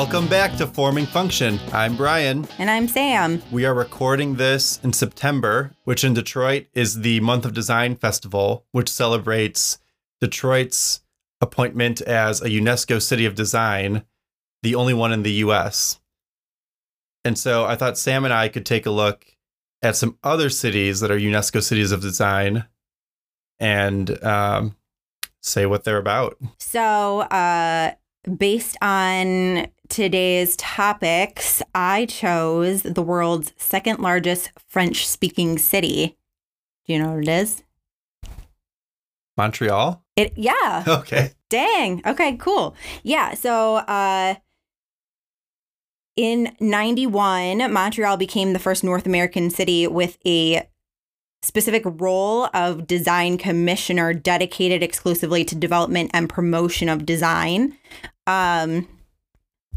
Welcome back to Forming Function. I'm Brian. And I'm Sam. We are recording this in September, which in Detroit is the Month of Design Festival, which celebrates Detroit's appointment as a UNESCO City of Design, the only one in the US. And so I thought Sam and I could take a look at some other cities that are UNESCO Cities of Design and um, say what they're about. So, uh, based on today's topics, I chose the world's second largest French speaking city. Do you know what it is? Montreal? It yeah. Okay. Dang. Okay, cool. Yeah, so uh in 91, Montreal became the first North American city with a specific role of design commissioner dedicated exclusively to development and promotion of design. Um,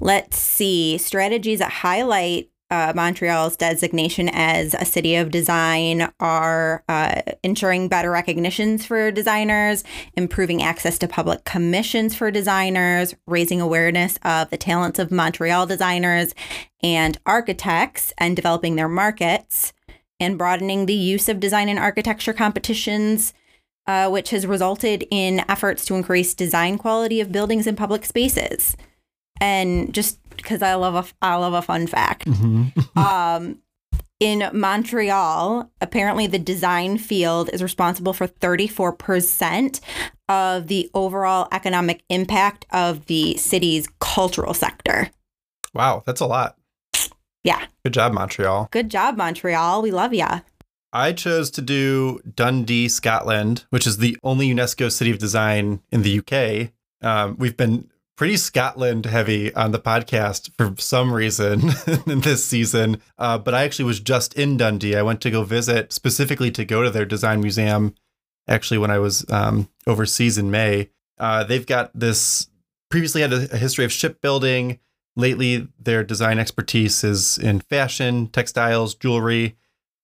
let's see strategies that highlight uh, Montreal's designation as a city of design are uh, ensuring better recognitions for designers, improving access to public commissions for designers, raising awareness of the talents of Montreal designers and architects, and developing their markets, and broadening the use of design and architecture competitions. Uh, which has resulted in efforts to increase design quality of buildings and public spaces. And just because I love a I love a fun fact. Mm-hmm. um, in Montreal, apparently the design field is responsible for 34% of the overall economic impact of the city's cultural sector. Wow, that's a lot. Yeah. Good job, Montreal. Good job, Montreal. We love ya. I chose to do Dundee, Scotland, which is the only UNESCO City of Design in the UK. Um, we've been pretty Scotland heavy on the podcast for some reason in this season. Uh, but I actually was just in Dundee. I went to go visit specifically to go to their design museum. Actually, when I was um, overseas in May, uh, they've got this previously had a, a history of shipbuilding. Lately, their design expertise is in fashion, textiles, jewelry.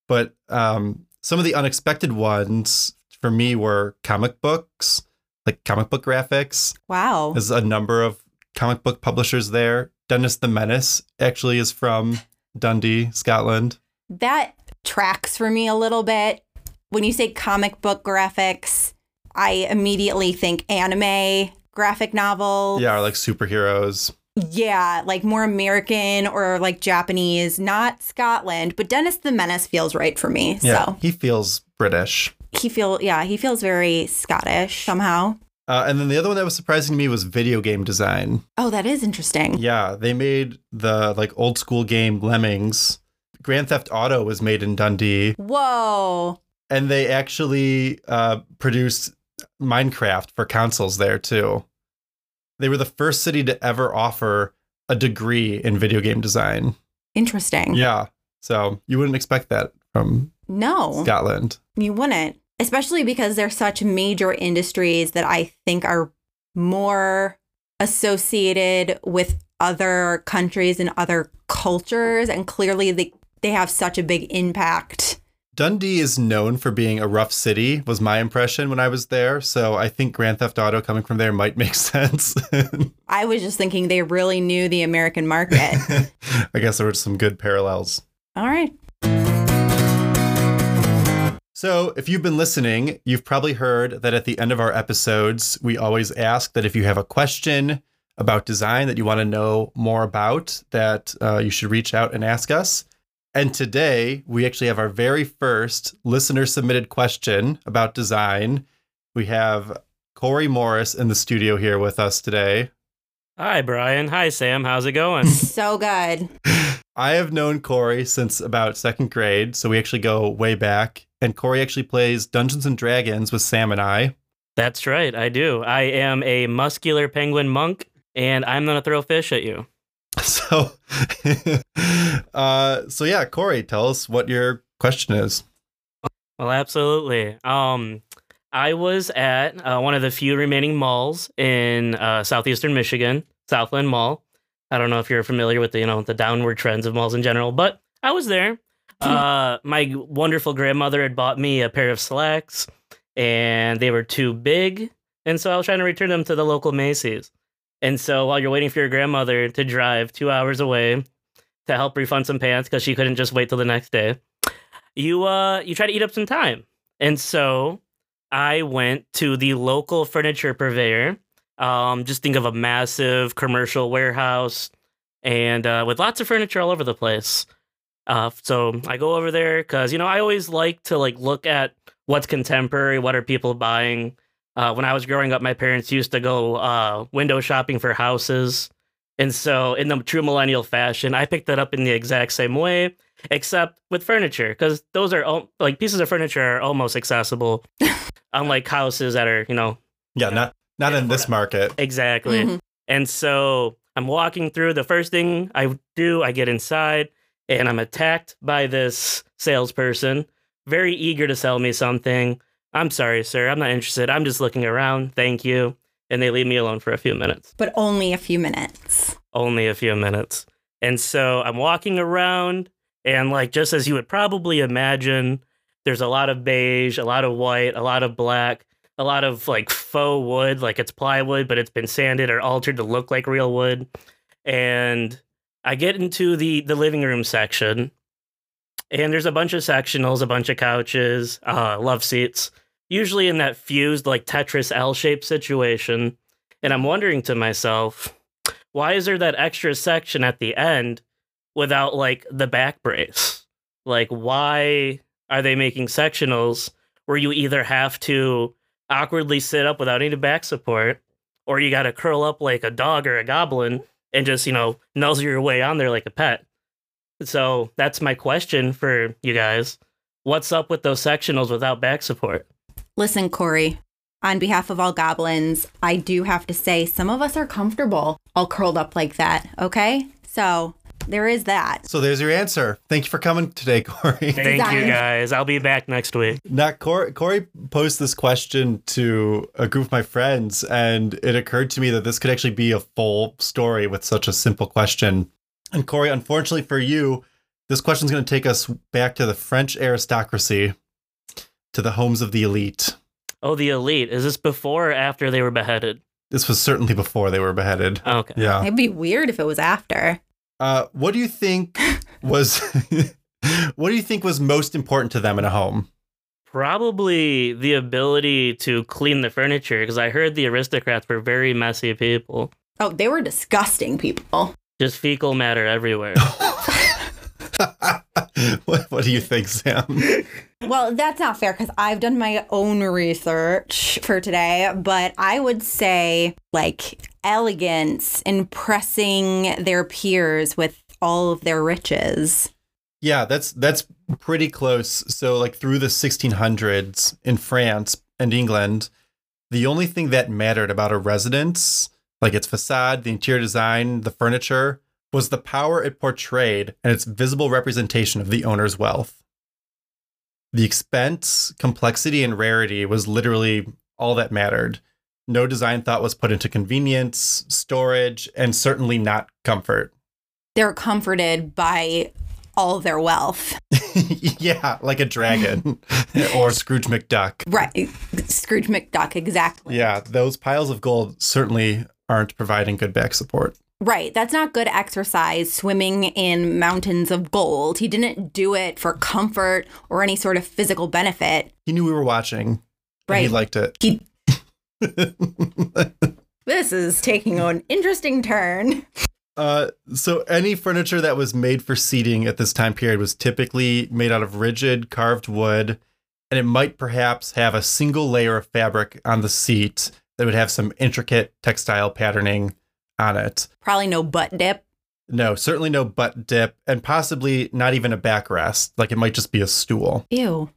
But um, some of the unexpected ones for me were comic books like comic book graphics. Wow. There's a number of comic book publishers there. Dennis the Menace actually is from Dundee, Scotland. That tracks for me a little bit. When you say comic book graphics, I immediately think anime, graphic novel. Yeah, or like superheroes. Yeah, like more American or like Japanese, not Scotland, but Dennis the Menace feels right for me. Yeah, so he feels British. He feel yeah, he feels very Scottish somehow. Uh, and then the other one that was surprising to me was video game design. Oh, that is interesting. Yeah, they made the like old school game Lemmings. Grand Theft Auto was made in Dundee, Whoa. and they actually uh, produced Minecraft for consoles there too. They were the first city to ever offer a degree in video game design. Interesting. Yeah, so you wouldn't expect that from No, Scotland. you wouldn't. Especially because they're such major industries that I think are more associated with other countries and other cultures. And clearly they, they have such a big impact. Dundee is known for being a rough city, was my impression when I was there. So I think Grand Theft Auto coming from there might make sense. I was just thinking they really knew the American market. I guess there were some good parallels. All right. So, if you've been listening, you've probably heard that at the end of our episodes, we always ask that if you have a question about design that you want to know more about, that uh, you should reach out and ask us. And today, we actually have our very first listener submitted question about design. We have Korey Morris in the studio here with us today. Hi, Brian. Hi, Sam. How's it going? So good. I have known Korey since about second grade, so we actually go way back. And Korey actually plays Dungeons and Dragons with Sam and I. That's right. I do. I am a muscular penguin monk, and I'm to throw fish at you. So, uh, so yeah, Korey, tell us what your question is. Well, absolutely. Um, I was at uh, one of the few remaining malls in uh, southeastern Michigan, Southland Mall. I don't know if you're familiar with the you know the downward trends of malls in general, but I was there. Uh, my wonderful grandmother had bought me a pair of slacks, and they were too big, and so I was trying to return them to the local Macy's. And so while you're waiting for your grandmother to drive two hours away to help refund some pants because she couldn't just wait till the next day, you uh you try to eat up some time. And so I went to the local furniture purveyor. Um, just think of a massive commercial warehouse and uh, with lots of furniture all over the place. Uh, so I go over there because you know I always like to like look at what's contemporary, what are people buying. Uh, when I was growing up, my parents used to go uh, window shopping for houses, and so in the true millennial fashion, I picked that up in the exact same way, except with furniture because those are al- like pieces of furniture are almost accessible, unlike houses that are you know Yeah, not not in this market. exactly. Mhm. And so I'm walking through. The first thing I do, I get inside and I'm attacked by this salesperson, very eager to sell me something. I'm sorry, sir. I'm not interested. I'm just looking around. Thank you. And they leave me alone for a few minutes, But only a few minutes. only a few minutes. And so I'm walking around, and like just as you would probably imagine, there's a lot of beige, a lot of white, a lot of black, a lot of like faux wood, like it's plywood, but it's been sanded or altered to look like real wood. And I get into the the living room section, and there's a bunch of sectionals, a bunch of couches, uh, love seats, usually in that fused like Tetris L-shaped situation. And I'm wondering to myself, why is there that extra section at the end without like the back brace? Like, why are they making sectionals where you either have to awkwardly sit up without any back support, or you got to curl up like a dog or a goblin and just, you know, nuzzle your way on there like a pet? So that's my question for you guys. What's up with those sectionals without back support? Listen, Korey, on behalf of all goblins, I do have to say some of us are comfortable all curled up like that, okay? So there is that. So there's your answer. Thank you for coming today, Korey. Thank you guys. I'll be back next week. Now, Korey. Korey posed this question to a group of my friends, and it occurred to me that this could actually be a full story with such a simple question. And Korey, unfortunately for you, this question is going to take us back to the French aristocracy, to the homes of the elite. Oh, the elite. Is this before or after they were beheaded? This was certainly before they were beheaded. Oh, okay. Yeah. It'd be weird if it was after. Uh, what do you think was? what do you think was most important to them in a home? Probably the ability to clean the furniture because I heard the aristocrats were very messy people. Oh, they were disgusting people. Just fecal matter everywhere. what, what do you think, Sam? Well, that's not fair because I've done my own research for today, but I would say like elegance, impressing their peers with all of their riches. Yeah, that's that's pretty close. So like through the 1600s in France and England, the only thing that mattered about a residence, like its facade, the interior design, the furniture, was the power it portrayed and its visible representation of the owner's wealth. The expense, complexity, and rarity was literally all that mattered. No design thought was put into convenience, storage, and certainly not comfort. They're comforted by all their wealth. yeah, like a dragon or Scrooge McDuck. Right. Scrooge McDuck, exactly. Yeah, those piles of gold certainly aren't providing good back support. Right. That's not good exercise, swimming in mountains of gold. He didn't do it for comfort or any sort of physical benefit. He knew we were watching. And he liked it. He- This is taking an interesting turn. uh, so any furniture that was made for seating at this time period was typically made out of rigid carved wood, and it might perhaps have a single layer of fabric on the seat that would have some intricate textile patterning on it. Probably no butt dip. No, certainly no butt dip, and possibly not even a backrest. Like it might just be a stool. Ew.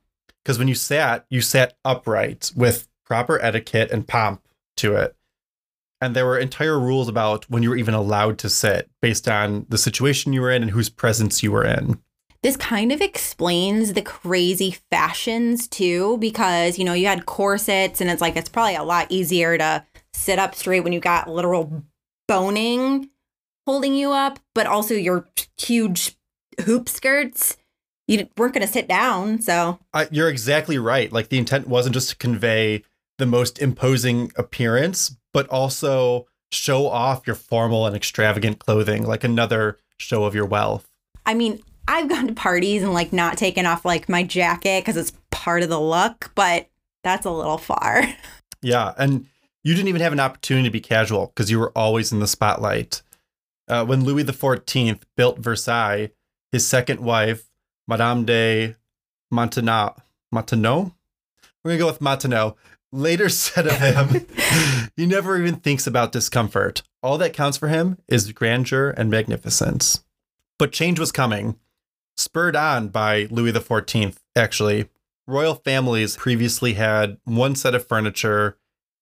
because when you sat, you sat upright with proper etiquette and pomp to it. And there were entire rules about when you were even allowed to sit based on the situation you were in and whose presence you were in. This kind of explains the crazy fashions too, because you know, you had corsets and it's like it's probably a lot easier to sit up straight when you got literal boning holding you up, but also your huge hoop skirts. You weren't going to sit down, so I, you're exactly right. Like the intent wasn't just to convey the most imposing appearance, but also show off your formal and extravagant clothing, like another show of your wealth. I mean, I've gone to parties and like not taken off like my jacket because it's part of the look, but that's a little far. Yeah, and you didn't even have an opportunity to be casual because you were always in the spotlight. Uh, when Louis XIV built Versailles, his second wife, Madame de Montenau, Montenau? We're going to go with Montenau, later said of him, he never even thinks about discomfort. All that counts for him is grandeur and magnificence. But change was coming, spurred on by Louis XIV, actually. Royal families previously had one set of furniture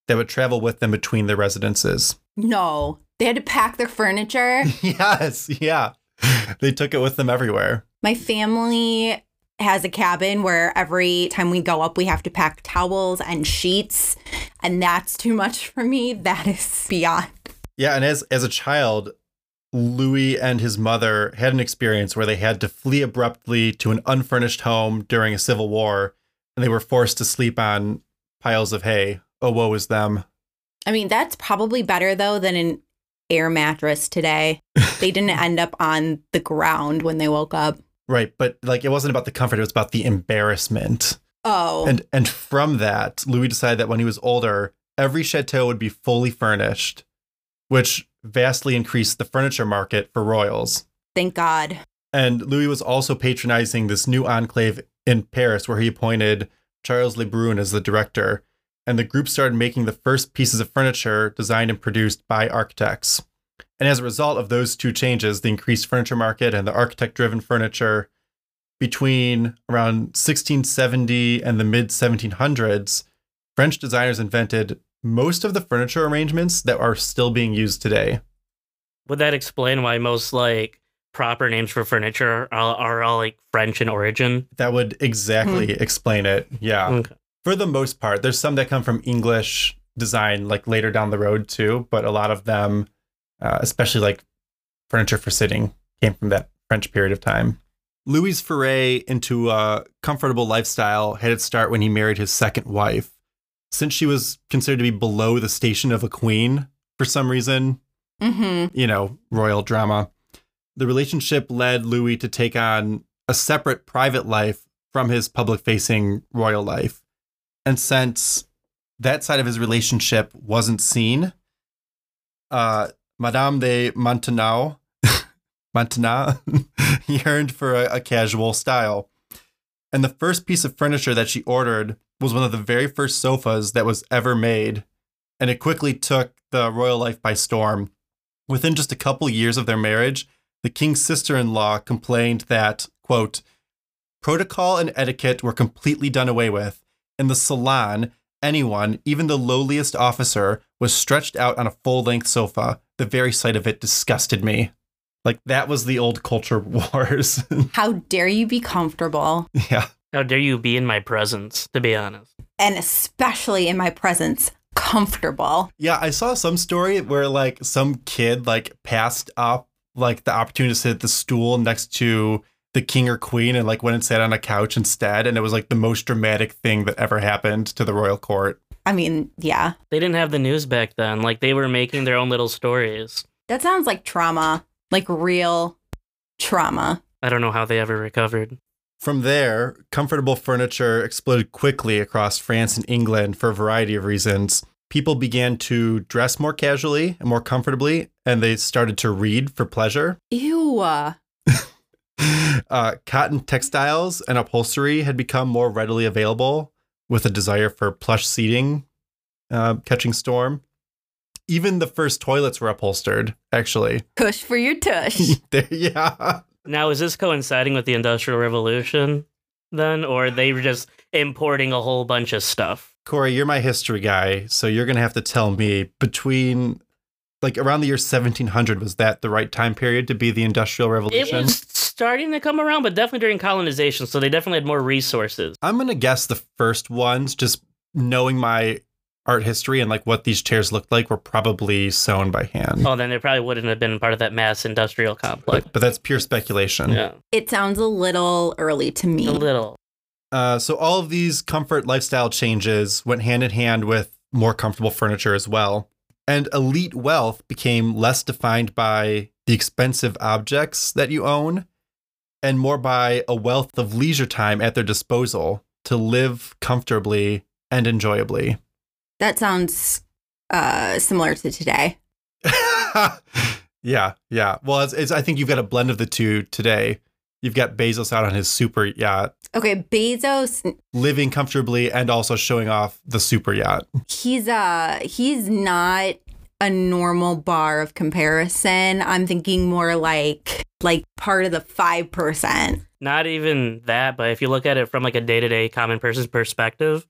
that would travel with them between their residences. No, they had to pack their furniture. yes, yeah. They took it with them everywhere. My family has a cabin where every time we go up, we have to pack towels and sheets, and that's too much for me. That is beyond. Yeah, and as as a child, Louis and his mother had an experience where they had to flee abruptly to an unfurnished home during a civil war, and they were forced to sleep on piles of hay. Oh, woe is them. I mean, that's probably better though than an air mattress today. they didn't end up on the ground when they woke up. Right, but like it wasn't about the comfort, it was about the embarrassment. Oh. And and from that, Louis decided that when he was older, every chateau would be fully furnished, which vastly increased the furniture market for royals. Thank God. And Louis was also patronizing this new enclave in Paris where he appointed Charles Le Brun as the director. And the group started making the first pieces of furniture designed and produced by architects. And as a result of those two changes, the increased furniture market and the architect driven furniture, between around 1670 and the mid 1700s, French designers invented most of the furniture arrangements that are still being used today. Would that explain why most like proper names for furniture are, are all like French in origin? That would exactly hmm. explain it. Yeah. Okay. For the most part, there's some that come from English design like later down the road too, but a lot of them, uh, especially like furniture for sitting, came from that French period of time. Louis' foray into a comfortable lifestyle had its start when he married his second wife. Since she was considered to be below the station of a queen for some reason, Mm-hmm. you know, royal drama, the relationship led Louis to take on a separate private life from his public facing royal life. And since that side of his relationship wasn't seen, uh, Madame de Montenau, Montenau yearned for a, a casual style. And the first piece of furniture that she ordered was one of the very first sofas that was ever made. And it quickly took the royal life by storm. Within just a couple years of their marriage, the king's sister in law complained that, quote, protocol and etiquette were completely done away with. In the salon, anyone, even the lowliest officer, was stretched out on a full length sofa. The very sight of it disgusted me. Like, that was the old culture wars. How dare you be comfortable? yeah. How dare you be in my presence, to be honest. And especially in my presence, comfortable. Yeah, I saw some story where like some kid like passed up like the opportunity to sit at the stool next to the king or queen and like went and sat on a couch instead and it was like the most dramatic thing that ever happened to the royal court. I mean, yeah. They didn't have the news back then. Like they were making their own little stories. That sounds like trauma, like real trauma. I don't know how they ever recovered. From there, comfortable furniture exploded quickly across France and England for a variety of reasons. People began to dress more casually and more comfortably, and they started to read for pleasure. Ew. Uh, cotton textiles and upholstery had become more readily available with a desire for plush seating uh, catching storm. Even the first toilets were upholstered, actually. Push for your tush. There- yeah. Now, is this coinciding with the Industrial Revolution then, or they were just importing a whole bunch of stuff? Korey, you're my history guy, so you're going to have to tell me between like around the year 1700 was that the right time period to be the industrial It revolution? was starting to come around, but definitely during colonization, so they definitely had more resources. I'm going to guess the first ones just knowing my art history and like what these chairs looked like were probably sewn by hand. Oh, then they probably wouldn't have been part of that mass industrial complex. But, but that's pure speculation. Yeah, it sounds a little early to me. a little. Uh, so all of these comfort lifestyle changes went hand in hand with more comfortable furniture as well. And elite wealth became less defined by the expensive objects that you own and more by a wealth of leisure time at their disposal to live comfortably and enjoyably. That sounds uh, similar to today. yeah, yeah. Well, it's, it's, I think you've got a blend of the two today. You've got Bezos out on his super yacht, Okay, Bezos, living comfortably and also showing off the super yacht. he's uh he's not a normal bar of comparison. I'm thinking more like like part of the 5%. Not even that, but if you look at it from like a day to day common person's perspective,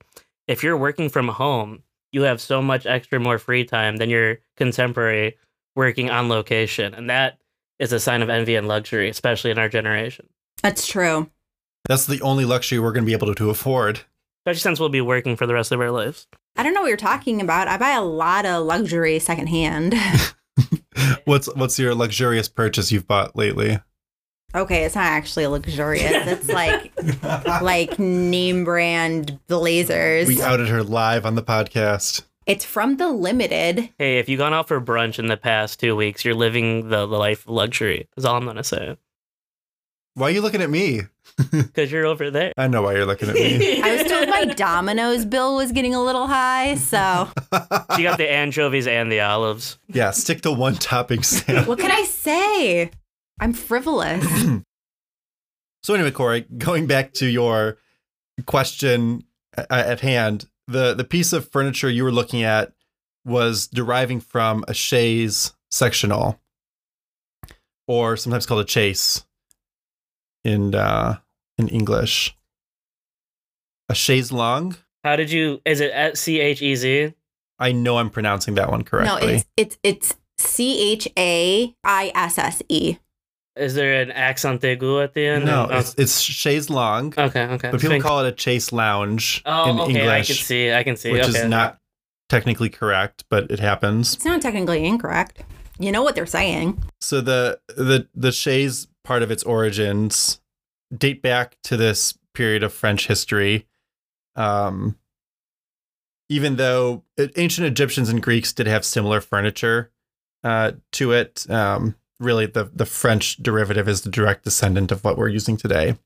if you're working from home, you have so much extra more free time than your contemporary working on location. And that is a sign of envy and luxury, especially in our generation. That's true. That's the only luxury we're going to be able to afford. Especially since we'll be working for the rest of our lives. I don't know what you're talking about. I buy a lot of luxury secondhand. What's what's your luxurious purchase you've bought lately? okay, it's not actually luxurious. It's like like name brand blazers. we outed her live on the podcast. It's from the limited. Hey, if you've gone out for brunch in the past two weeks, you're living the, the life of luxury, is all I'm going to say. Why are you looking at me? Because you're over there. I know why you're looking at me. I was told my Domino's bill was getting a little high, so She got the anchovies and the olives. yeah, stick to one topping Sam. what can I say? I'm frivolous. So anyway, Korey, going back to your question uh, at hand, the the piece of furniture you were looking at was deriving from a chaise sectional, or sometimes called a chase in uh, in English. A chaise longue. How did you? Is it at C H E Z? I know I'm pronouncing that one no, correctly. it's it's it's C H A I S S E. Is there an accent aigu at the end? no, Oh, it's, it's chaise longue, okay, okay. but people Think- call it a chase lounge in English. Oh, in okay. I can see. I can see. which okay. is not technically correct, but it happens. It's not technically incorrect. You know what they're saying. So the the the chaise part of its origins date back to this period of French history. Um, even though ancient Egyptians and Greeks did have similar furniture uh, to it, um, really the the French derivative is the direct descendant of what we're using today.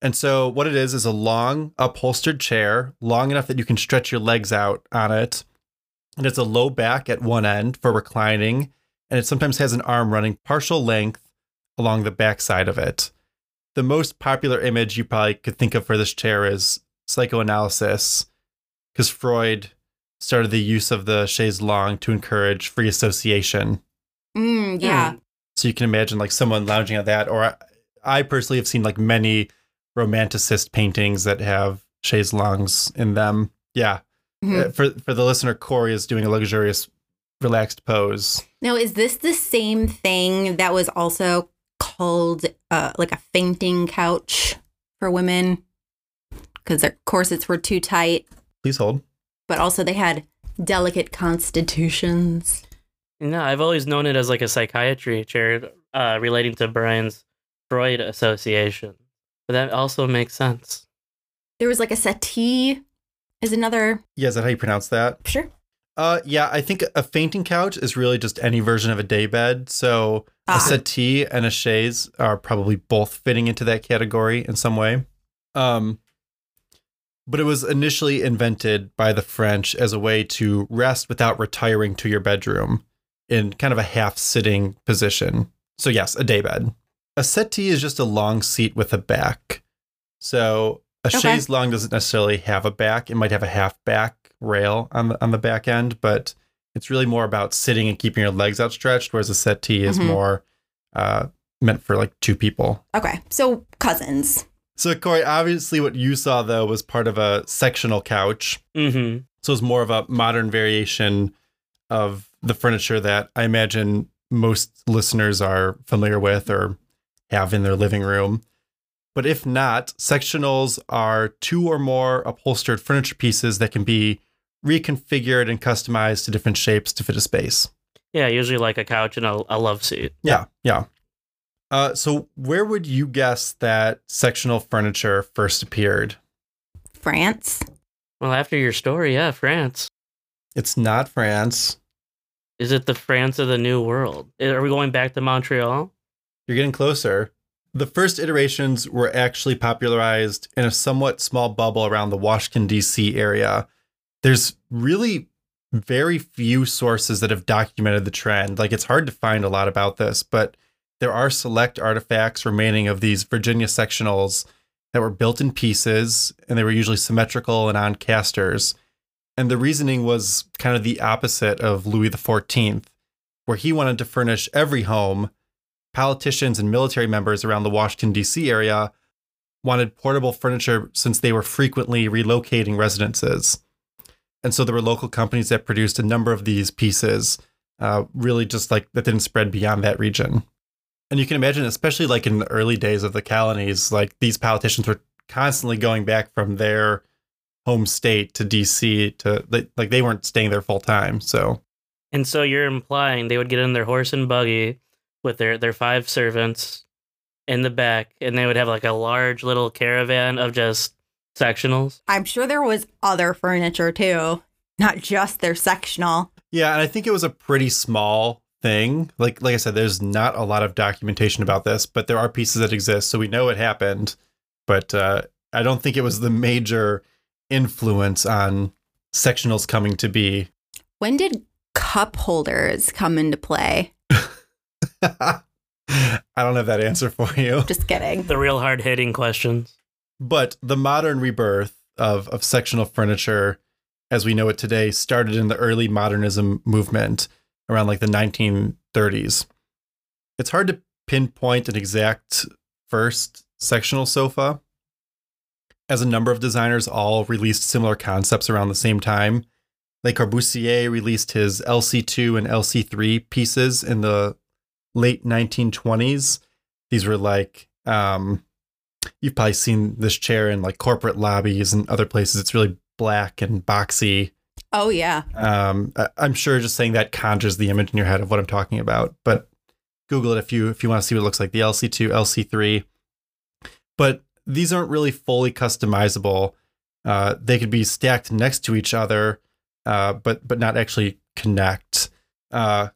And so what it is is a long upholstered chair, long enough that you can stretch your legs out on it. And it's a low back at one end for reclining and it sometimes has an arm running partial length along the backside of it. The most popular image you probably could think of for this chair is psychoanalysis, because Freud started the use of the chaise longue to encourage free association. Mm, yeah. So you can imagine like someone lounging on that, or I, I personally have seen like many romanticist paintings that have chaise longues in them. Yeah, Mhm. Uh, for for the listener, Korey is doing a luxurious, relaxed pose. Now, is this the same thing that was also called uh, like a fainting couch for women? Because their corsets were too tight, Please hold. but also they had delicate constitutions. No, I've always known it as like a psychiatry chair uh, relating to Brian's Freud association. But that also makes sense. There was like a settee, is another. Yeah, is that how you pronounce that? Sure. Uh, yeah, I think a fainting couch is really just any version of a daybed. So a Ah. settee and a chaise are probably both fitting into that category in some way. Um, but it was initially invented by the French as a way to rest without retiring to your bedroom in kind of a half sitting position. So, yes, a daybed. A settee is just a long seat with a back. So, a Okay. chaise longue doesn't necessarily have a back. It might have a half back rail on the on the back end, but it's really more about sitting and keeping your legs outstretched, whereas a settee is Mhm. more uh, meant for like two people. Okay. So cousins. So, Korey, obviously, what you saw though was part of a sectional couch. Mm-hmm. So it's more of a modern variation of the furniture that I imagine most listeners are familiar with or have in their living room. But if not, sectionals are two or more upholstered furniture pieces that can be reconfigured and customized to different shapes to fit a space. Yeah, usually like a couch and a, a love seat. Yeah, yeah. Uh, so where would you guess that sectional furniture first appeared? France. Well, after your story, yeah, France. It's not France. Is it the France of the New World? Are we going back to Montreal? You're getting closer. The first iterations were actually popularized in a somewhat small bubble around the Washington, D.C. area. There's really very few sources that have documented the trend. Like, it's hard to find a lot about this, but there are select artifacts remaining of these Virginia sectionals that were built in pieces and they were usually symmetrical and on casters. And the reasoning was kind of the opposite of Louis XIV, where he wanted to furnish every home. Politicians and military members around the Washington, D.C. area wanted portable furniture since they were frequently relocating residences. And so there were local companies that produced a number of these pieces, uh, really just like that didn't spread beyond that region. And you can imagine, especially like in the early days of the colonies, like these politicians were constantly going back from their home state to DC to like they weren't staying there full time. So, and so you're implying they would get in their horse and buggy with their their five servants in the back, and they would have like a large little caravan of just sectionals. I'm sure there was other furniture too, not just their sectional. Yeah, and I think it was a pretty small thing. Like like I said, there's not a lot of documentation about this, but there are pieces that exist, so we know it happened. But uh, I don't think it was the major influence on sectionals coming to be. When did cup holders come into play? I don't have that answer for you. Just kidding. The real hard hitting questions. But the modern rebirth of, of sectional furniture as we know it today started in the early modernism movement around like the 1930s. It's hard to pinpoint an exact first sectional sofa, as a number of designers all released similar concepts around the same time. Le Corbusier released his LC2 and LC3 pieces in the late 1920s. These were like, um, you've probably seen this chair in like corporate lobbies and other places. It's really black and boxy. Oh yeah. Um, I'm sure just saying that conjures the image in your head of what I'm talking about. But Google it if you if you want to see what it looks like. The LC2, LC3. But these aren't really fully customizable. Uh, they could be stacked next to each other, uh, but but not actually connect. Uh,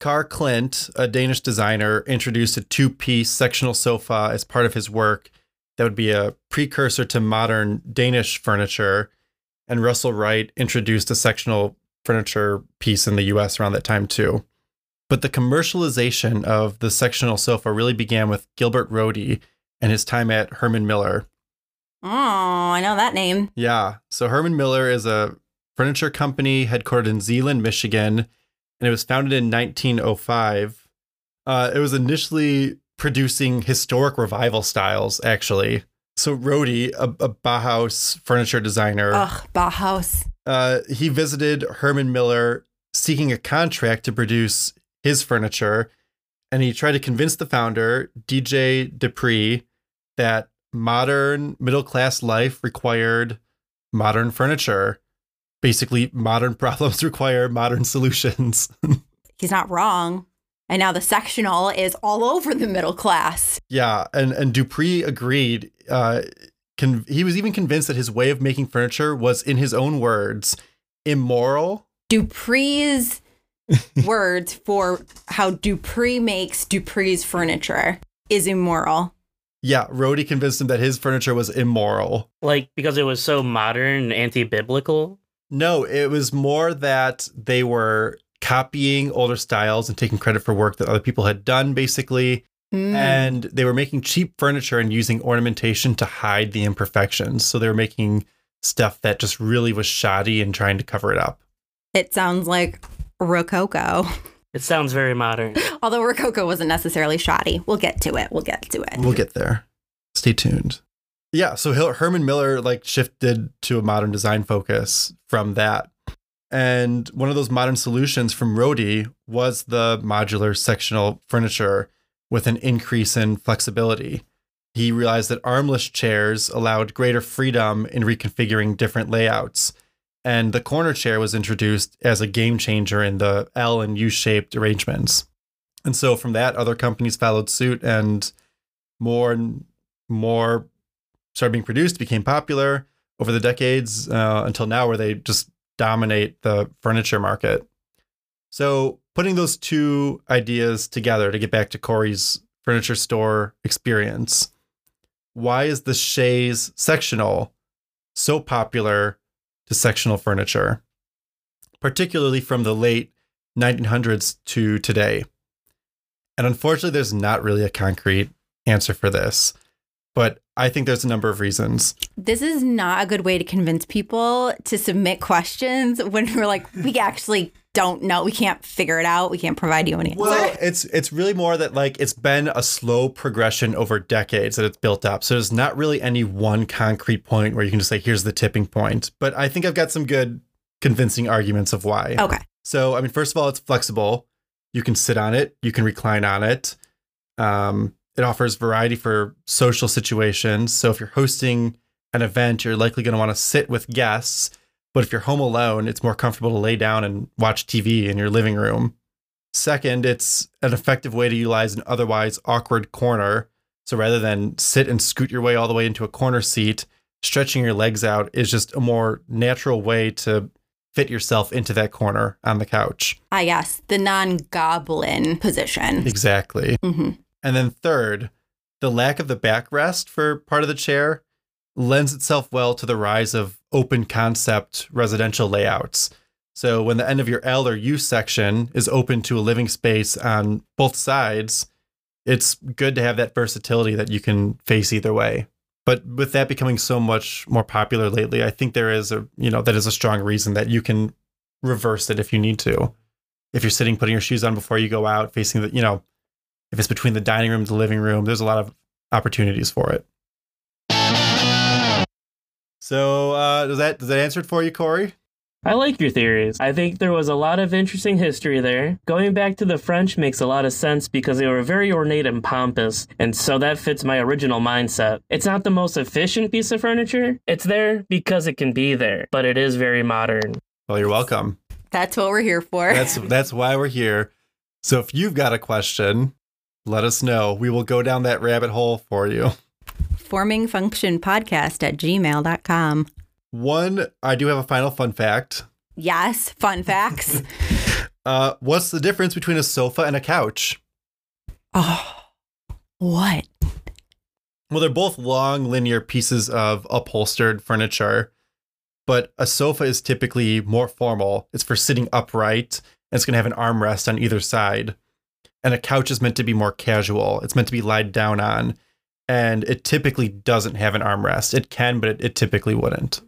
Carl Klint, a Danish designer, introduced a two-piece sectional sofa as part of his work that would be a precursor to modern Danish furniture and Russell Wright introduced a sectional furniture piece in the US around that time too. But the commercialization of the sectional sofa really began with Gilbert Rohde and his time at Herman Miller. Oh, I know that name. Yeah. So Herman Miller is a furniture company headquartered in Zeeland, Michigan, and it was founded in 1905. Uh, it was initially producing historic revival styles, actually. So Rohde, a, a Bauhaus furniture designer, Ugh, Bauhaus. Uh, he visited Herman Miller seeking a contract to produce his furniture, and he tried to convince the founder, DJ De Pree, that modern middle class life required modern furniture. Basically, modern problems require modern solutions. He's not wrong. And now the sectional is all over the middle class. Yeah, and and De Pree agreed. Uh, con- he was even convinced that his way of making furniture was, in his own words, immoral. De Pree's words for how De Pree makes De Pree's furniture is immoral. Yeah, Rohde convinced him that his furniture was immoral. Like because it was so modern and anti-biblical? No, it was more that they were copying older styles and taking credit for work that other people had done, basically. Mm. And they were making cheap furniture and using ornamentation to hide the imperfections. So they were making stuff that just really was shoddy and trying to cover it up. It sounds like Rococo. It sounds very modern. Although Rococo wasn't necessarily shoddy. We'll get to it. We'll get to it. We'll get there. Stay tuned. Yeah, so Herman Miller like shifted to a modern design focus from that and one of those modern solutions from Rohde was the modular sectional furniture with an increase in flexibility. He realized that armless chairs allowed greater freedom in reconfiguring different layouts. And the corner chair was introduced as a game changer in the L and U shaped arrangements. And so from that, other companies followed suit and more and more started being produced, became popular over the decades uh, until now, where they just dominate the furniture market. So putting those two ideas together to get back to Korey's furniture store experience, why is the chaise sectional so popular to sectional furniture, particularly from the late 1900s to today? And unfortunately, there's not really a concrete answer for this, but I think there's a number of reasons. This is not a good way to convince people to submit questions when we're like, we actually don't know. We can't figure it out. We can't provide you an answer. Well, it's it's really more that like it's been a slow progression over decades that it's built up. So there's not really any one concrete point where you can just say here's the tipping point. But I think I've got some good convincing arguments of why. okay. So I mean, first of all, it's flexible. You can sit on it. You can recline on it. Um, it offers variety for social situations. So if you're hosting an event, you're likely going to want to sit with guests. But if you're home alone, it's more comfortable to lay down and watch TV in your living room. Second, it's an effective way to utilize an otherwise awkward corner. So rather than sit and scoot your way all the way into a corner seat, stretching your legs out is just a more natural way to fit yourself into that corner on the couch. Ah, yes. The non goblin position. Exactly. hmm And then third, the lack of the backrest for part of the chair lends itself well to the rise of open concept residential layouts. So when the end of your L or U section is open to a living space on both sides, it's good to have that versatility that you can face either way. But with that becoming so much more popular lately, I think there is a, you know, that is a strong reason that you can reverse it if you need to. If you're sitting putting your shoes on before you go out, facing the, you know, if it's between the dining room and the living room, there's a lot of opportunities for it. So uh, does that does that answer it for you, Korey? I like your theories. I think there was a lot of interesting history there. Going back to the French makes a lot of sense because they were very ornate and pompous, and so that fits my original mindset. It's not the most efficient piece of furniture. It's there because it can be there, but it is very modern. Well, you're welcome. That's what we're here for. That's that's why we're here. So if you've got a question, let us know. We will go down that rabbit hole for you. Forming function podcast at gmail.com. One, I do have a final fun fact. Yes. Fun facts. Uh, what's the difference between a sofa and a couch? oh, what? Well, they're both long, linear pieces of upholstered furniture, but a sofa is typically more formal. It's for sitting upright, and it's going to have an armrest on either side. And a couch is meant to be more casual. It's meant to be lied down on, and it typically doesn't have an armrest. It can, but it, it typically wouldn't.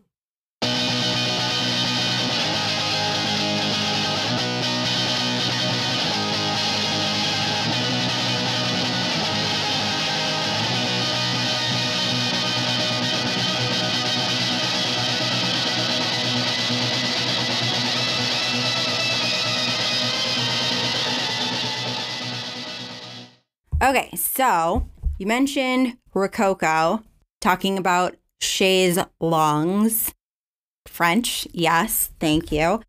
Okay. So you mentioned Rococo, talking about chaise longues. French. Yes. Thank you.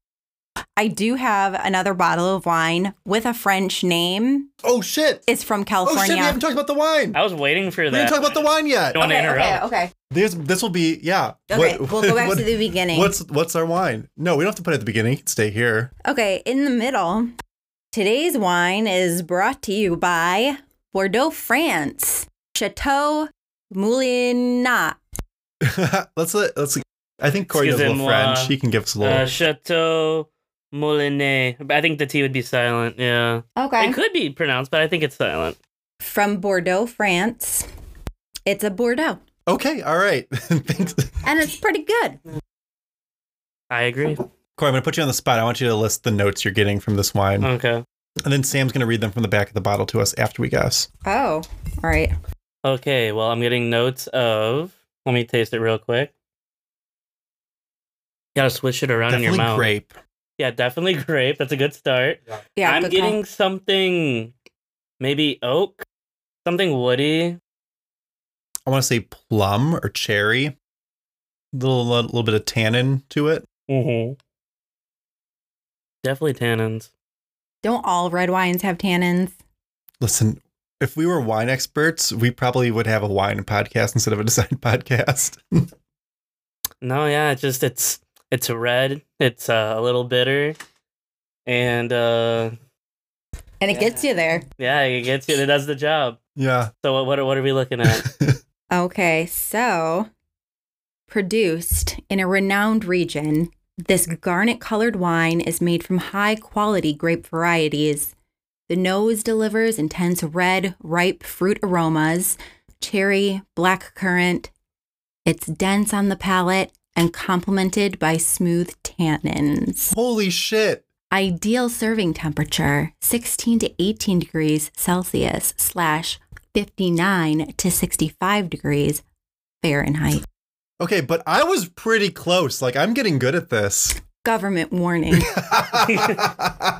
I do have another bottle of wine with a French name. Oh shit! It's from California. Oh shit! California. We haven't talked about the wine. I was waiting for We that. haven't talked about the wine yet. Don't okay, okay, interrupt. okay. There's this will be yeah. Okay, What- we'll go back what- to the beginning. What's what's our wine? No, we don't have to put it at the beginning. Stay here. Okay, in the middle. Today's wine is brought to you by Bordeaux, France. Chateau Moulinat. let's let let's. I think Korey knows a little French. He can give us a little. Uh, Chateau Molinet. I think the T would be silent. Yeah. Okay. It could be pronounced, but I think it's silent. From Bordeaux, France. It's a Bordeaux. okay, all right. Thanks, And it's pretty good. I agree. Korey. I'm gonna put you on the spot. I want you to list the notes you're getting from this wine, Okay. And then Sam's gonna read them from the back of the bottle to us after we guess. Oh, all right. Okay. Well, I'm getting notes of. Let me taste it real quick. Gotta switch it around in your mouth. grape. Yeah, definitely grape. That's a good start. Yeah, I'm getting call. something, maybe oak, something woody. I want to say plum or cherry. A little, little bit of tannin to it. Mm-hmm. Definitely tannins. Don't all red wines have tannins? Listen, if we were wine experts, we probably would have a wine podcast instead of a design podcast. No, yeah, it's just it's it's a red. It's uh, a little bitter, and uh, And it gets you there. Yeah, it gets you. It does the job. Yeah. So what what, what are we looking at? Okay, so produced in a renowned region, this garnet colored wine is made from high quality grape varieties. The nose delivers intense red, ripe fruit aromas, cherry, black currant. It's dense on the palate and complemented by smooth tannins. Holy shit. Ideal serving temperature 16 to 18 degrees Celsius slash 59 to 65 degrees Fahrenheit. Okay, but I was pretty close. Like I'm getting good at this. Government warning.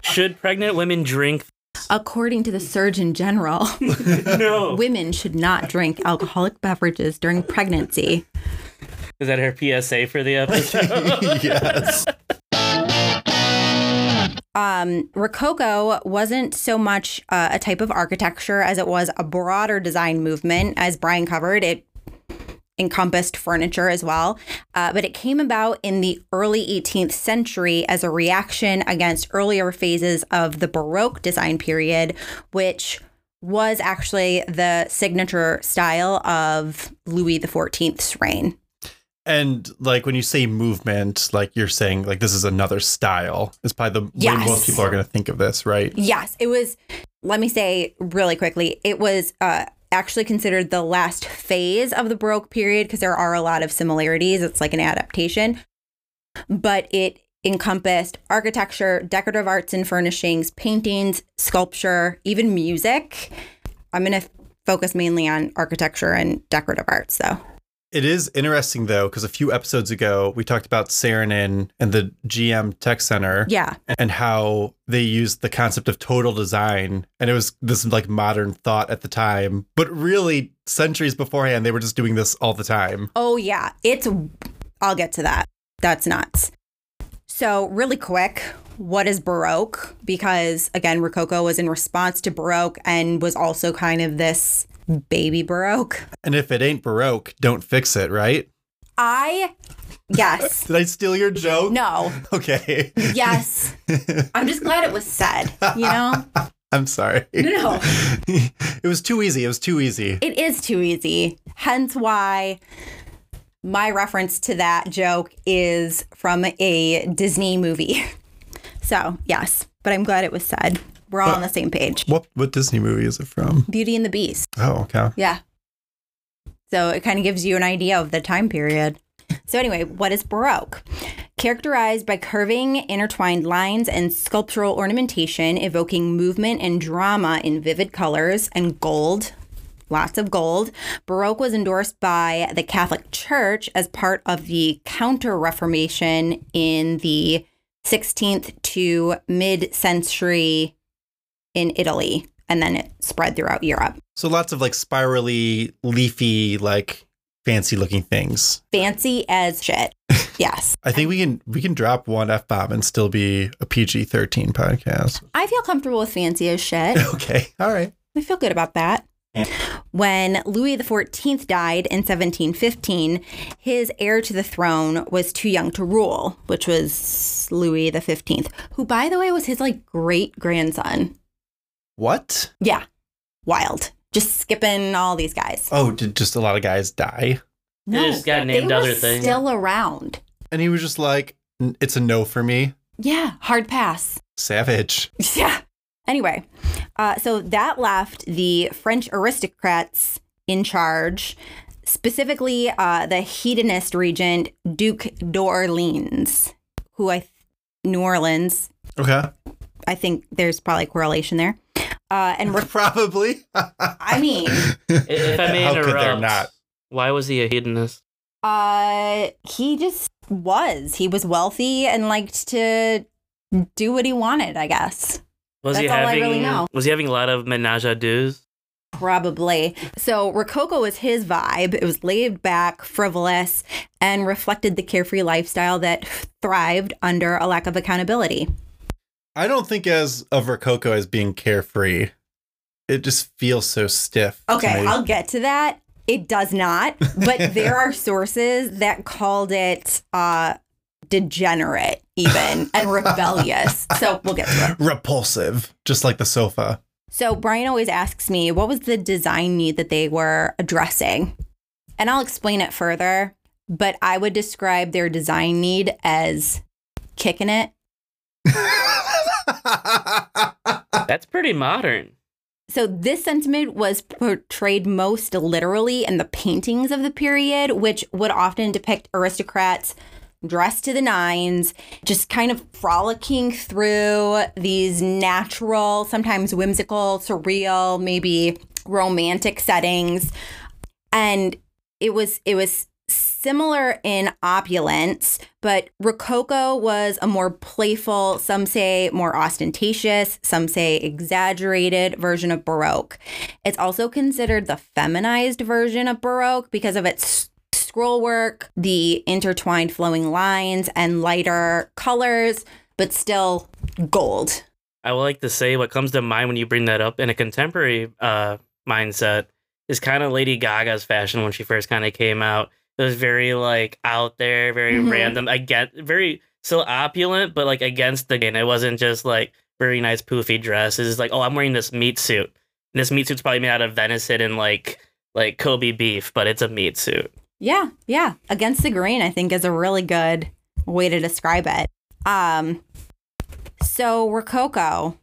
Should pregnant women drink? According to the Surgeon General, No. women should not drink alcoholic beverages during pregnancy. Is that her PSA for the episode? yes. Um, Rococo wasn't so much uh, a type of architecture as it was a broader design movement. As Brian covered, it encompassed furniture as well. Uh, but it came about in the early 18th century as a reaction against earlier phases of the Baroque design period, which was actually the signature style of Louis XIV's reign. And like when you say movement, like you're saying like this is another style. It's probably the way most people are going to think of this, right? Yes, it was. Let me say really quickly, it was uh, actually considered the last phase of the Baroque period because there are a lot of similarities. It's like an adaptation, but it encompassed architecture, decorative arts and furnishings, paintings, sculpture, even music. I'm going to focus mainly on architecture and decorative arts, though. It is interesting though, because a few episodes ago we talked about Saarinen and the GM Tech Center Yeah, and how they used the concept of total design. And it was this like modern thought at the time. But really, centuries beforehand, they were just doing this all the time. Oh, yeah. It's, I'll get to that. That's nuts. So, really quick, what is Baroque? Because again, Rococo was in response to Baroque and was also kind of this baby Baroque. And if it ain't Baroque, don't fix it, right? I, yes. Did I steal your joke? No. Okay. Yes. I'm just glad it was said, you know? I'm sorry. No. it was too easy. It was too easy. It is too easy. Hence why my reference to that joke is from a Disney movie. So, yes, but I'm glad it was said. We're all on the same page. What what Disney movie is it from? Beauty and the Beast. Oh, okay. Yeah. So it kind of gives you an idea of the time period. So, anyway, what is Baroque? Characterized by curving, intertwined lines, and sculptural ornamentation, evoking movement and drama in vivid colors and gold, lots of gold. Baroque was endorsed by the Catholic Church as part of the Counter Reformation in the 16th to mid century in Italy, and then it spread throughout Europe. So lots of like spirally, leafy, like fancy looking things. fancy as shit. Yes. I think we can we can drop one F bomb and still be a PG thirteen podcast. I feel comfortable with fancy as shit. Okay. All right. I feel good about that. When Louis XIV died in 1715, his heir to the throne was too young to rule, which was Louis XV, who, by the way, was his like great grandson. What? Yeah, wild. Just skipping all these guys. Oh, did just a lot of guys die? They just got named they were other things. Still around. And he was just like, it's a no for me. Yeah, hard pass. Savage. Yeah. Anyway, uh, so that left the French aristocrats in charge, specifically uh, the hedonist regent Duke d'Orleans, who I, New Orleans, Okay. I think there's probably a correlation there. Uh, and re- Probably. I mean, If I may How could there interrupt, not? why was he a hedonist? uh, he just was. He was wealthy and liked to do what he wanted, I guess. Was he That's all I having? really know. Was he having a lot of menage a deux? Probably. So Rococo was his vibe. It was laid back, frivolous, and reflected the carefree lifestyle that thrived under a lack of accountability. I don't think as of Rococo as being carefree. It just feels so stiff. Okay. I'll get to that. It does not, but there are sources that called it uh, degenerate, even, and rebellious. So we'll get to it. Repulsive, just like the sofa. So Brian always asks me, what was the design need that they were addressing? And I'll explain it further, but I would describe their design need as kicking it. That's pretty modern. So this sentiment was portrayed most literally in the paintings of the period, which would often depict aristocrats dressed to the nines, just kind of frolicking through these natural, sometimes whimsical, surreal, maybe romantic settings. And it was it was similar in opulence, but Rococo was a more playful, some say more ostentatious, some say exaggerated version of Baroque. It's also considered the feminized version of Baroque because of its scroll work, the intertwined flowing lines, and lighter colors, but still gold. I would like to say what comes to mind when you bring that up in a contemporary uh, mindset is kind of Lady Gaga's fashion when she first kind of came out. It was very like out there, very Mhm. random. I get very still opulent, but like against the grain. It wasn't just like very nice poofy dress. It's like, oh, I'm wearing this meat suit. And this meat suit's probably made out of venison and like like Kobe beef, but it's a meat suit. Yeah, yeah. Against the grain, I think, is a really good way to describe it. Um, so Rococo,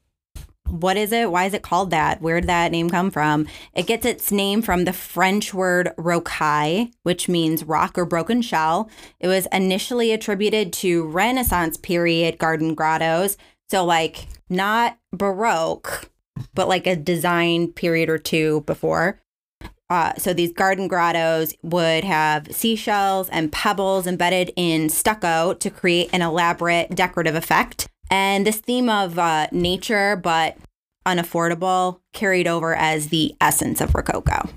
what is it? Why is it called that? Where did that name come from? It gets its name from the French word rocaille, which means rock or broken shell. It was initially attributed to Renaissance period garden grottos. So, like, not Baroque, but like a design period or two before. Uh, so these garden grottos would have seashells and pebbles embedded in stucco to create an elaborate decorative effect. And this theme of uh, nature but unaffordable carried over as the essence of Rococo.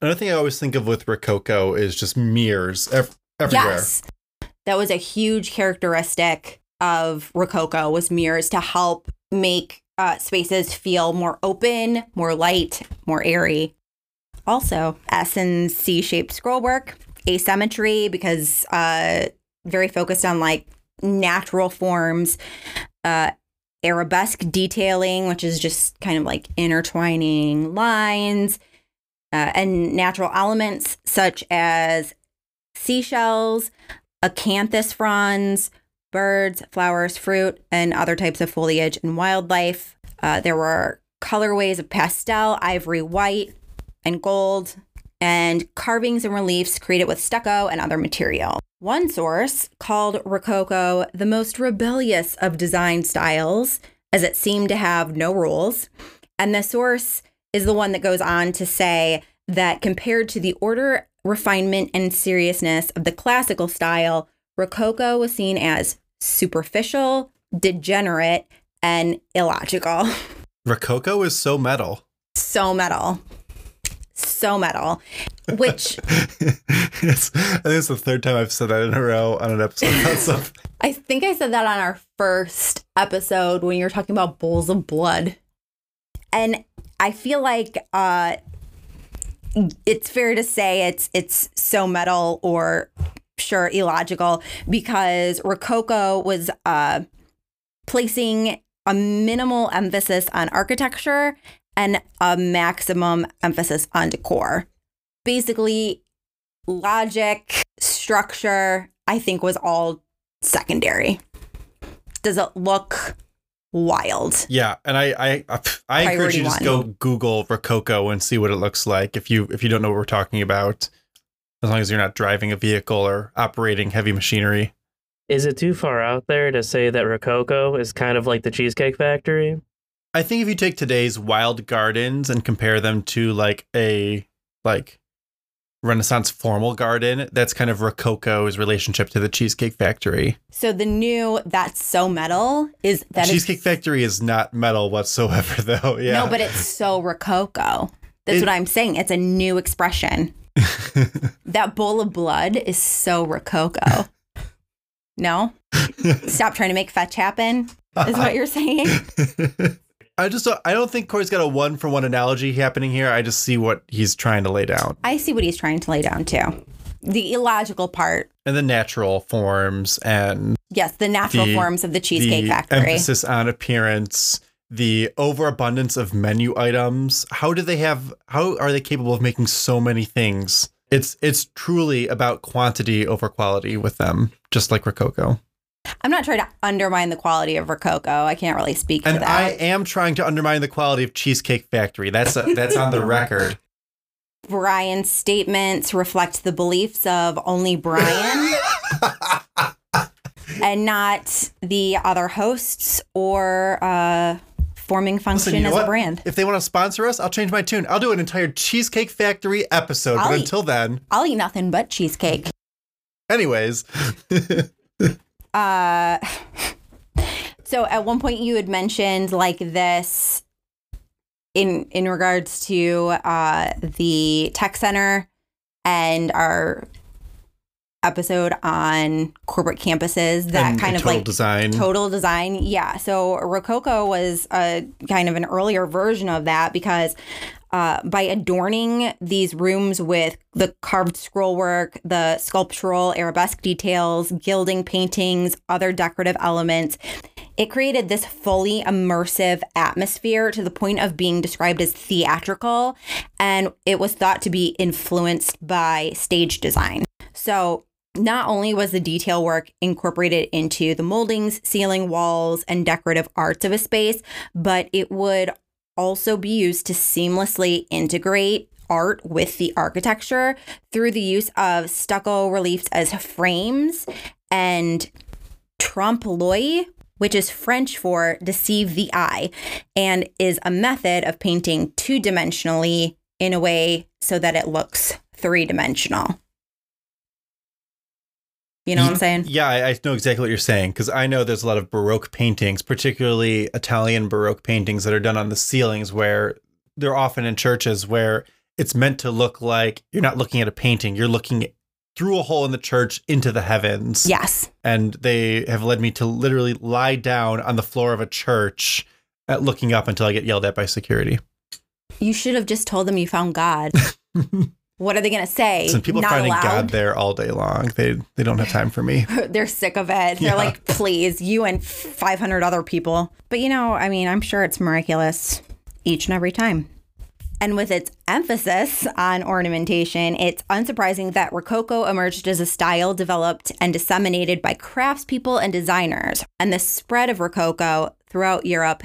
Another thing I always think of with Rococo is just mirrors ev- everywhere. Yes, that was a huge characteristic of Rococo was mirrors to help make uh, spaces feel more open, more light, more airy. Also, S and C shaped scrollwork, asymmetry because uh, very focused on like natural forms, uh, arabesque detailing, which is just kind of like intertwining lines, uh, and natural elements such as seashells, acanthus fronds, birds, flowers, fruit, and other types of foliage and wildlife. Uh, there were colorways of pastel, ivory white, and gold, and carvings and reliefs created with stucco and other material. One source called Rococo the most rebellious of design styles, as it seemed to have no rules. And the source is the one that goes on to say that compared to the order, refinement, and seriousness of the classical style, Rococo was seen as superficial, degenerate, and illogical. Rococo is so metal. so metal. So metal. Which it's, I think it's the third time I've said that in a row on an episode. I think I said that on our first episode when you were talking about bowls of blood. And I feel like uh it's fair to say it's it's so metal or sure illogical because Rococo was uh placing a minimal emphasis on architecture and a maximum emphasis on decor. Basically, logic, structure, I think was all secondary. Does it look wild? Yeah, and I I I encourage you to just one. go Google Rococo and see what it looks like if you if you don't know what we're talking about. As long as you're not driving a vehicle or operating heavy machinery. Is it too far out there to say that Rococo is kind of like the Cheesecake Factory? I think if you take today's wild gardens and compare them to like a like Renaissance formal garden, that's kind of Rococo's relationship to the Cheesecake Factory. So the new that's so metal is that Cheesecake Factory is not metal whatsoever, though. Yeah. No, but it's so rococo. That's It- what I'm saying. It's a new expression. That bowl of blood is so rococo. no? Stop trying to make fetch happen, is what you're saying? I just don't, I don't think Korey's got a one for one analogy happening here. I just see what he's trying to lay down I see what he's trying to lay down too. The illogical part. and the natural forms and Yes, the natural The- forms of the Cheesecake the Factory. emphasis on appearance, the overabundance of menu items. How do they have? How are they capable of making so many things? It's it's truly about quantity over quality with them, just like Rococo. I'm not trying to undermine the quality of Rococo. I can't really speak And for I am trying to undermine the quality of Cheesecake Factory. That's a, that's on the record. Brian's statements reflect the beliefs of only Brian and not the other hosts or uh, forming function Listen, you know as what? a brand. If they want to sponsor us, I'll change my tune. I'll do an entire Cheesecake Factory episode. I'll but eat- until then, I'll eat nothing but cheesecake. anyways, Uh, so at one point you had mentioned like this in in regards to uh, the tech center and our episode on corporate campuses that and kind of like design. total design yeah so rococo was a kind of an earlier version of that because uh, by adorning these rooms with the carved scrollwork the sculptural arabesque details gilding paintings other decorative elements it created this fully immersive atmosphere to the point of being described as theatrical and it was thought to be influenced by stage design. So not only was the detail work incorporated into the moldings, ceiling, walls, and decorative arts of a space, but it would also be used to seamlessly integrate art with the architecture through the use of stucco reliefs as frames and trompe l'oeil, which is French for deceive the eye, and is a method of painting two dimensionally in a way so that it looks three dimensional. You know what I'm saying? Yeah, I, know exactly what you're saying because I know there's a lot of Baroque paintings, particularly Italian Baroque paintings that are done on the ceilings where they're often in churches where it's meant to look like you're not looking at a painting, you're looking through a hole in the church into the heavens. Yes. And they have led me to literally lie down on the floor of a church at looking up until I get yelled at by security. You should have just told them you found God. what are they going to say? Some people are Not finding allowed? God there all day long. They they don't have time for me. They're sick of it. They're Yeah. like, please, you and 500 other people. But you know, I mean, I'm sure it's miraculous each and every time. And with its emphasis on ornamentation, it's unsurprising that Rococo emerged as a style developed and disseminated by craftspeople and designers. And the spread of Rococo throughout Europe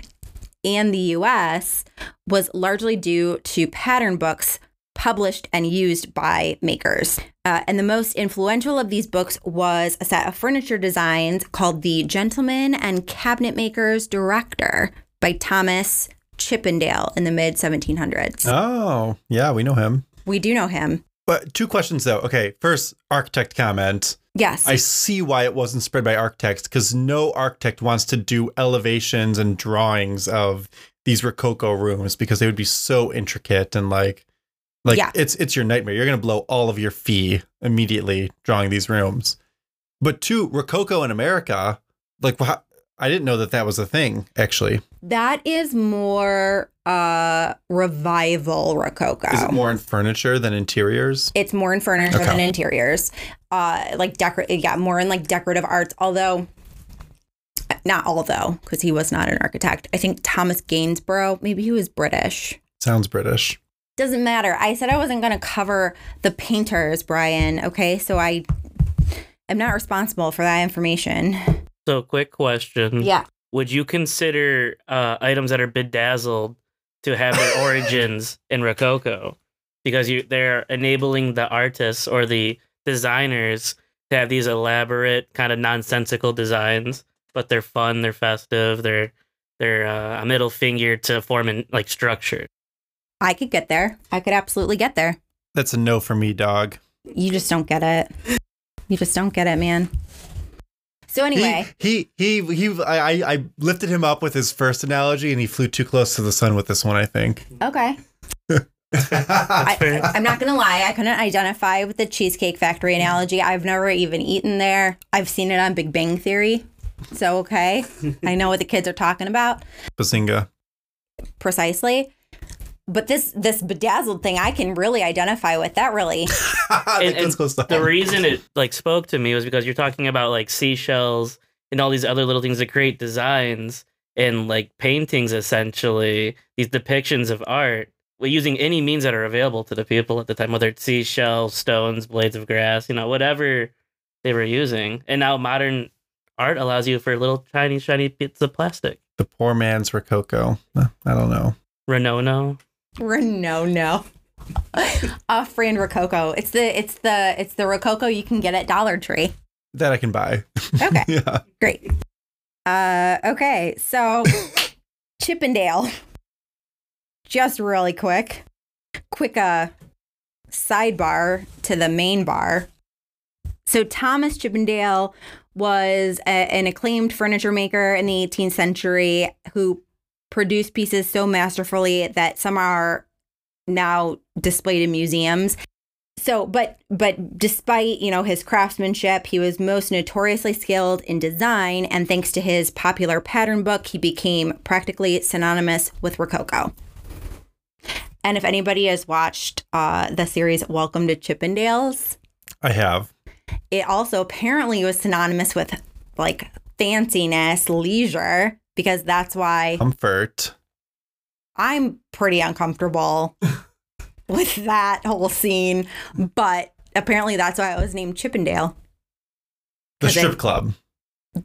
and the US was largely due to pattern books published and used by makers. Uh, and the most influential of these books was a set of furniture designs called The Gentleman and Cabinet Maker's Director by Thomas Chippendale in the mid 1700s. Oh, yeah, we know him. We do know him. But two questions though. Okay, first, architect comment. Yes. I see why it wasn't spread by architects because no architect wants to do elevations and drawings of these Rococo rooms because they would be so intricate and like, like Yeah. it's it's your nightmare. You're gonna blow all of your fee immediately drawing these rooms. But two, Rococo in America, like I didn't know that that was a thing actually. that is more uh revival Rococo. Is it more in furniture than interiors? It's more in furniture Okay. than interiors. Uh, like decor, yeah, more in like decorative arts. Although, not although, because he was not an architect. I think Thomas Gainsborough, maybe he was British. Sounds British. Doesn't matter. I said I wasn't going to cover the painters, Brian. Okay, so I am not responsible for that information. So, quick question. Yeah. Would you consider uh, items that are bedazzled to have their origins in Rococo? Because you they're enabling the artists or the designers to have these elaborate, kind of nonsensical designs, but they're fun, they're festive, they're they're uh, a middle finger to form in like structure. I could get there. I could absolutely get there. That's a no for me, dog. You just don't get it. You just don't get it, man. So anyway, He he he. he I, I I lifted him up with his first analogy, and he flew too close to the sun with this one. I think. okay. I, I'm not gonna lie, I couldn't identify with the Cheesecake Factory analogy. I've never even eaten there. I've seen it on Big Bang Theory. So okay. I know what the kids are talking about Bazinga. precisely. But this this bedazzled thing I can really identify with. That really And- Let's go the reason it like spoke to me was because you're talking about like seashells and all these other little things that create designs and like paintings essentially these depictions of art using any means that are available to the people at the time whether it's seashells stones blades of grass you know whatever they were using and now modern art allows you for little tiny shiny bits of plastic The poor man's Rococo. I don't know. Renono. No, no. uh, Fran Rococo. It's the it's the it's the Rococo you can get at Dollar Tree. That I can buy. Okay. yeah. Great. Uh, okay, so Chippendale. Just really quick, quick uh, sidebar to the main bar. So Thomas Chippendale was a, an acclaimed furniture maker in the 18th century who produced pieces so masterfully that some are now displayed in museums. So but but despite you know his craftsmanship he was most notoriously skilled in design and thanks to his popular pattern book he became practically synonymous with rococo. And if anybody has watched uh, the series welcome to chippendales I have. it also apparently was synonymous with like fanciness leisure because that's why Comfort. I'm pretty uncomfortable with that whole scene, but apparently that's why I was named Chippendale. The strip club.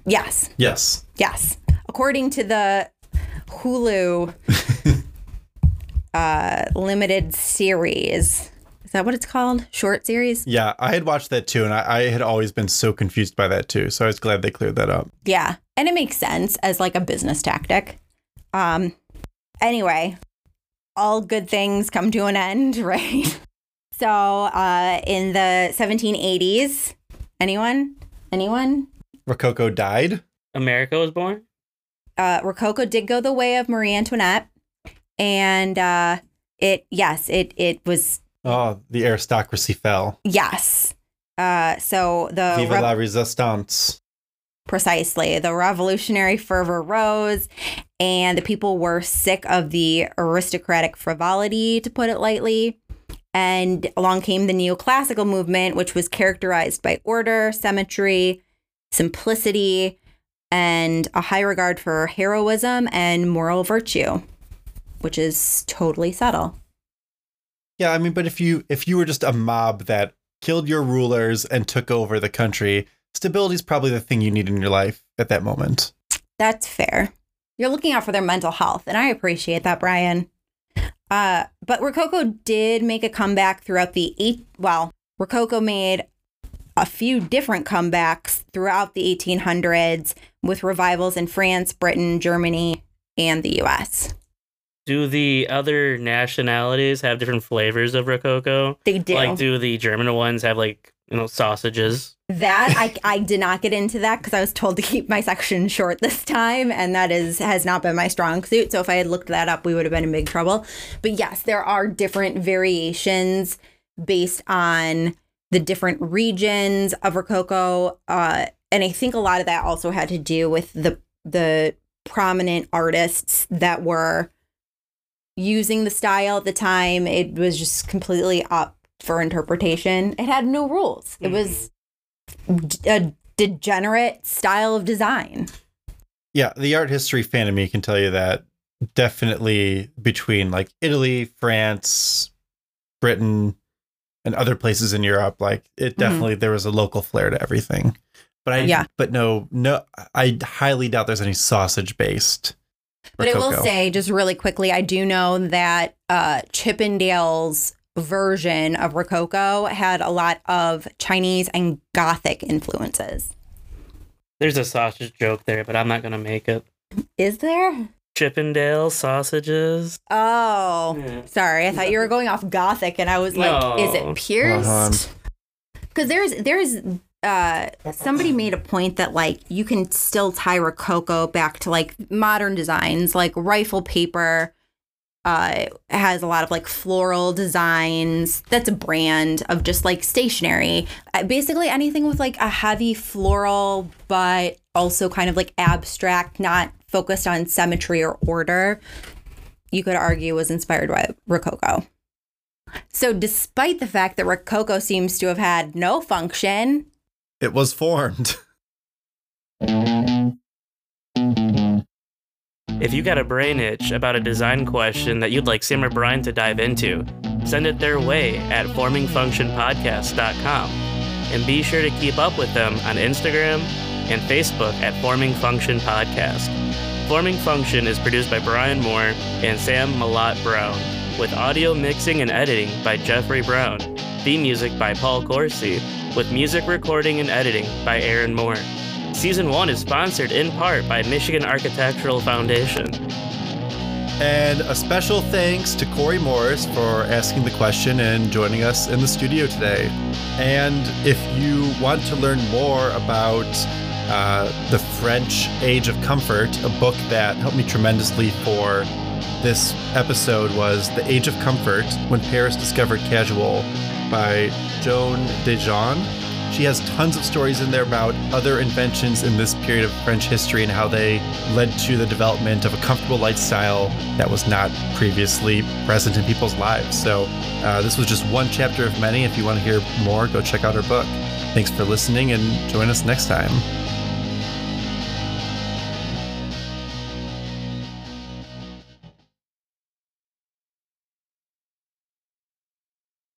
Yes, Yes. yes. According to the Hulu uh, limited series, that what it's called? Short series? Yeah, I had watched that too, and I, I had always been so confused by that too. So I was glad they cleared that up. Yeah, and it makes sense as like a business tactic. Um, anyway, all good things come to an end, right? So, uh, in the 1780s, anyone, anyone, Rococo died. America was born. uh, Rococo did go the way of Marie Antoinette, and uh, it, yes, it it was Oh, the aristocracy fell. yes. Uh, so the Viva la resistance. Precisely. The revolutionary fervor rose, and the people were sick of the aristocratic frivolity, to put it lightly. And along came the neoclassical movement, which was characterized by order, symmetry, simplicity, and a high regard for heroism and moral virtue, which is totally subtle. Yeah, I mean, but if you if you were just a mob that killed your rulers and took over the country, stability is probably the thing you need in your life at that moment. That's fair. You're looking out for their mental health, and I appreciate that, Brian. Uh, but Rococo did make a comeback throughout the eight. Well, Rococo made a few different comebacks throughout the 1800s with revivals in France, Britain, Germany, and the U.S. Do the other nationalities have different flavors of Rococo? They do Like, do the German ones have like you know sausages? that. I I did not get into that because I was told to keep my section short this time, and that is has not been my strong suit. So if I had looked that up, we would have been in big trouble. But yes, there are different variations based on the different regions of Rococo, uh, and I think a lot of that also had to do with the the prominent artists that were using the style at the time. It was just completely up for interpretation. It had no rules. It mm-hmm. was a degenerate style of design. Yeah, the art history fan of me can tell you that definitely between like Italy, France, Britain, and other places in Europe, like it mm-hmm. definitely there was a local flair to everything. But I Yeah. but no no I highly doubt there's any sausage based. But I will say, just really quickly, I do know that uh, Chippendale's version of Rococo had a lot of Chinese and Gothic influences. There's a sausage joke there, but I'm not gonna make it. Is there? Chippendale sausages. Oh, Yeah. sorry. I thought you were going off Gothic, and I was like, is it pierced? Uh-huh. Because there's there's uh somebody made a point that like you can still tie Rococo back to like modern designs, like rifle paper. Uh, has a lot of like floral designs. That's a brand of just like stationery. Uh, basically, anything with like a heavy floral, but also kind of like abstract, not focused on symmetry or order. You could argue was inspired by Rococo. So, despite the fact that Rococo seems to have had no function, it was formed. If you got a brain itch about a design question that you'd like Sam or Brian to dive into, send it their way at formingfunctionpodcast.com. And be sure to keep up with them on Instagram and Facebook at Forming Function Podcast. Forming Function is produced by Brian Moore and Sam Malott Brown with audio mixing and editing by Jeffery Brown, theme music by Paul Corsi, with music recording and editing by Aaron Moore. Season 1 is sponsored in part by Michigan Architectural Foundation. And a special thanks to Korey Morris for asking the question and joining us in the studio today. And if you want to learn more about uh, The French Age of Comfort, a book that helped me tremendously for this episode was The Age of Comfort When Paris Discovered Casual by Joan DeJean. She has tons of stories in there about other inventions in this period of French history and how they led to the development of a comfortable lifestyle that was not previously present in people's lives. So, uh, this was just one chapter of many. If you want to hear more, go check out her book. Thanks for listening and join us next time.